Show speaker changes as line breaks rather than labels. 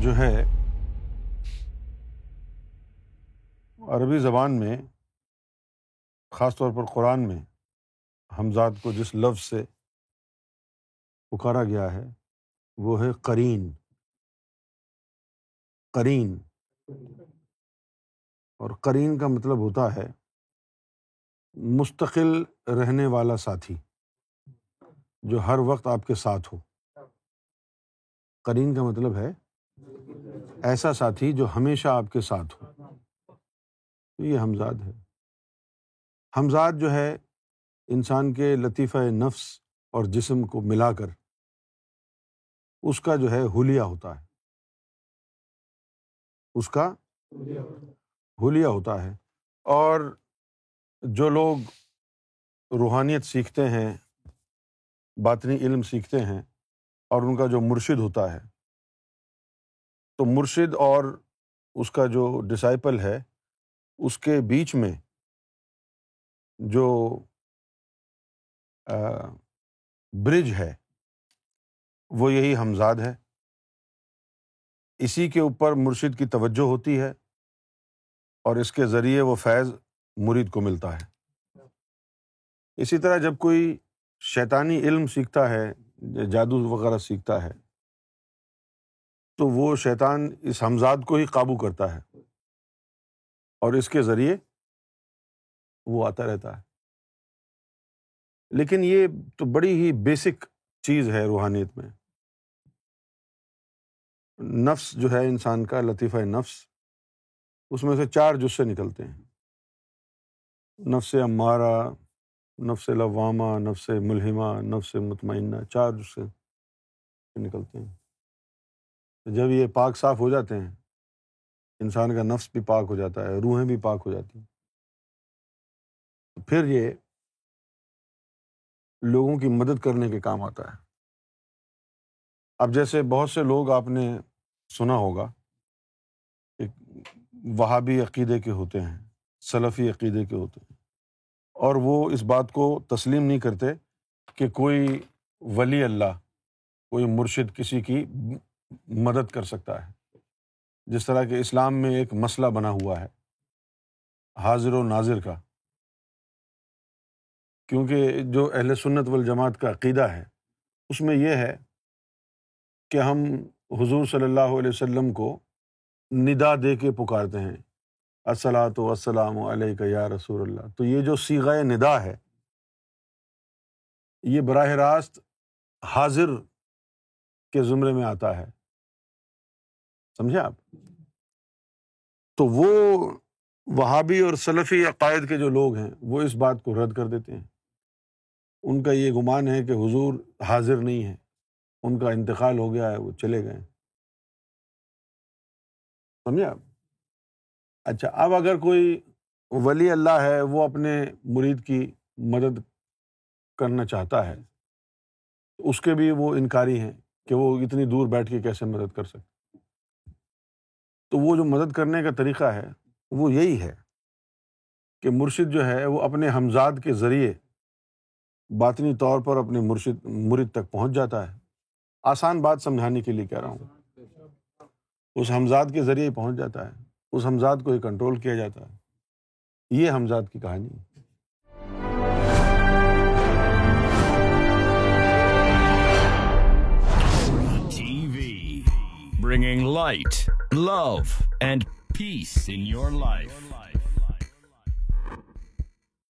جو ہے، عربی زبان میں، خاص طور پر قرآن میں حمزاد کو جس لفظ سے پکارا گیا ہے، وہ ہے قرین۔ قرین۔ اور قرین کا مطلب ہوتا ہے مستقل رہنے والا ساتھی، جو ہر وقت آپ کے ساتھ ہو۔ قرین کا مطلب ہے ایسا ساتھی جو ہمیشہ آپ کے ساتھ ہو۔ تو یہ حمزاد ہے۔ حمزاد جو ہے انسان کے لطیفہ نفس اور جسم کو ملا کر اس کا جو ہے حلیہ ہوتا ہے۔ اس کا حلیہ ہوتا ہے۔ اور جو لوگ روحانیت سیکھتے ہیں، باطنی علم سیکھتے ہیں اور ان کا جو مرشد ہوتا ہے۔ تو مرشد اور اس کا جو ڈسائپل ہے، اس کے بیچ میں جو برج ہے، وہ یہی حمزاد ہے۔ اسی کے اوپر مرشد کی توجہ ہوتی ہے اور اس کے ذریعے وہ فیض مرید کو ملتا ہے۔ اسی طرح جب کوئی شیطانی علم سیکھتا ہے جادو وغیرہ سیکھتا ہے، تو وہ شیطان اس حمزاد کو ہی قابو کرتا ہے اور اس کے ذریعے وہ آتا رہتا ہے۔ لیکن یہ تو بڑی ہی بیسک چیز ہے روحانیت میں۔ نفس جو ہے انسان کا لطیفہ نفس، اس میں سے چار جسے نکلتے ہیں۔ نفس امارہ نفس لوامہ، نفس ملحمہ نفس مطمئنہ، چار جسے نکلتے ہیں۔ جب یہ پاک صاف ہو جاتے ہیں، انسان کا نفس بھی پاک ہو جاتا ہے، روحیں بھی پاک ہو جاتی ہیں۔ پھر یہ لوگوں کی مدد کرنے کے کام آتا ہے۔ اب جیسے بہت سے لوگ آپ نے سنا ہوگا کہ وہابی عقیدے کے ہوتے ہیں، سلفی عقیدے کے ہوتے ہیں۔ اور وہ اس بات کو تسلیم نہیں کرتے کہ کوئی ولی اللہ، کوئی مرشد کسی کی مدد کر سکتا ہے۔ جس طرح کہ اسلام میں ایک مسئلہ بنا ہوا ہے، حاضر و ناظر کا۔ کیونکہ جو اہل سنت والجماعت کا عقیدہ ہے، اس میں یہ ہے کہ ہم حضور صلی اللہ علیہ وسلم کو ندا دے کے پکارتے ہیں۔ السلاۃ وسلام علیہ یا رسول اللہ۔ تو یہ جو سیغ ندا ہے، یہ براہ راست حاضر کے زمرے میں آتا ہے۔ سمجھے آپ؟ تو وہ وہابی اور سلفی عقائد کے جو لوگ ہیں، وہ اس بات کو رد کر دیتے ہیں۔ ان کا یہ گمان ہے کہ حضور حاضر نہیں ہے ان کا انتقال ہو گیا ہے، وہ چلے گئے سمجھے آپ؟ اچھا اب اگر کوئی ولی اللہ ہے، وہ اپنے مرید کی مدد کرنا چاہتا ہے، اس کے بھی وہ انکاری ہیں کہ وہ اتنی دور بیٹھ کے کیسے مدد کر سکتے تو وہ جو مدد کرنے کا طریقہ ہے، وہ یہی ہے کہ مرشد جو ہے، وہ اپنے حمزاد کے ذریعے باطنی طور پر اپنے مرشد مرد تک پہنچ جاتا ہے۔ آسان بات سمجھانے کے لیے کہہ رہا ہوں۔ اس حمزاد کے ذریعے پہنچ جاتا ہے۔ اس حمزاد کو ہی کنٹرول کیا جاتا ہے۔ یہ حمزاد کی کہانی ہے۔
Bringing light love and peace in your life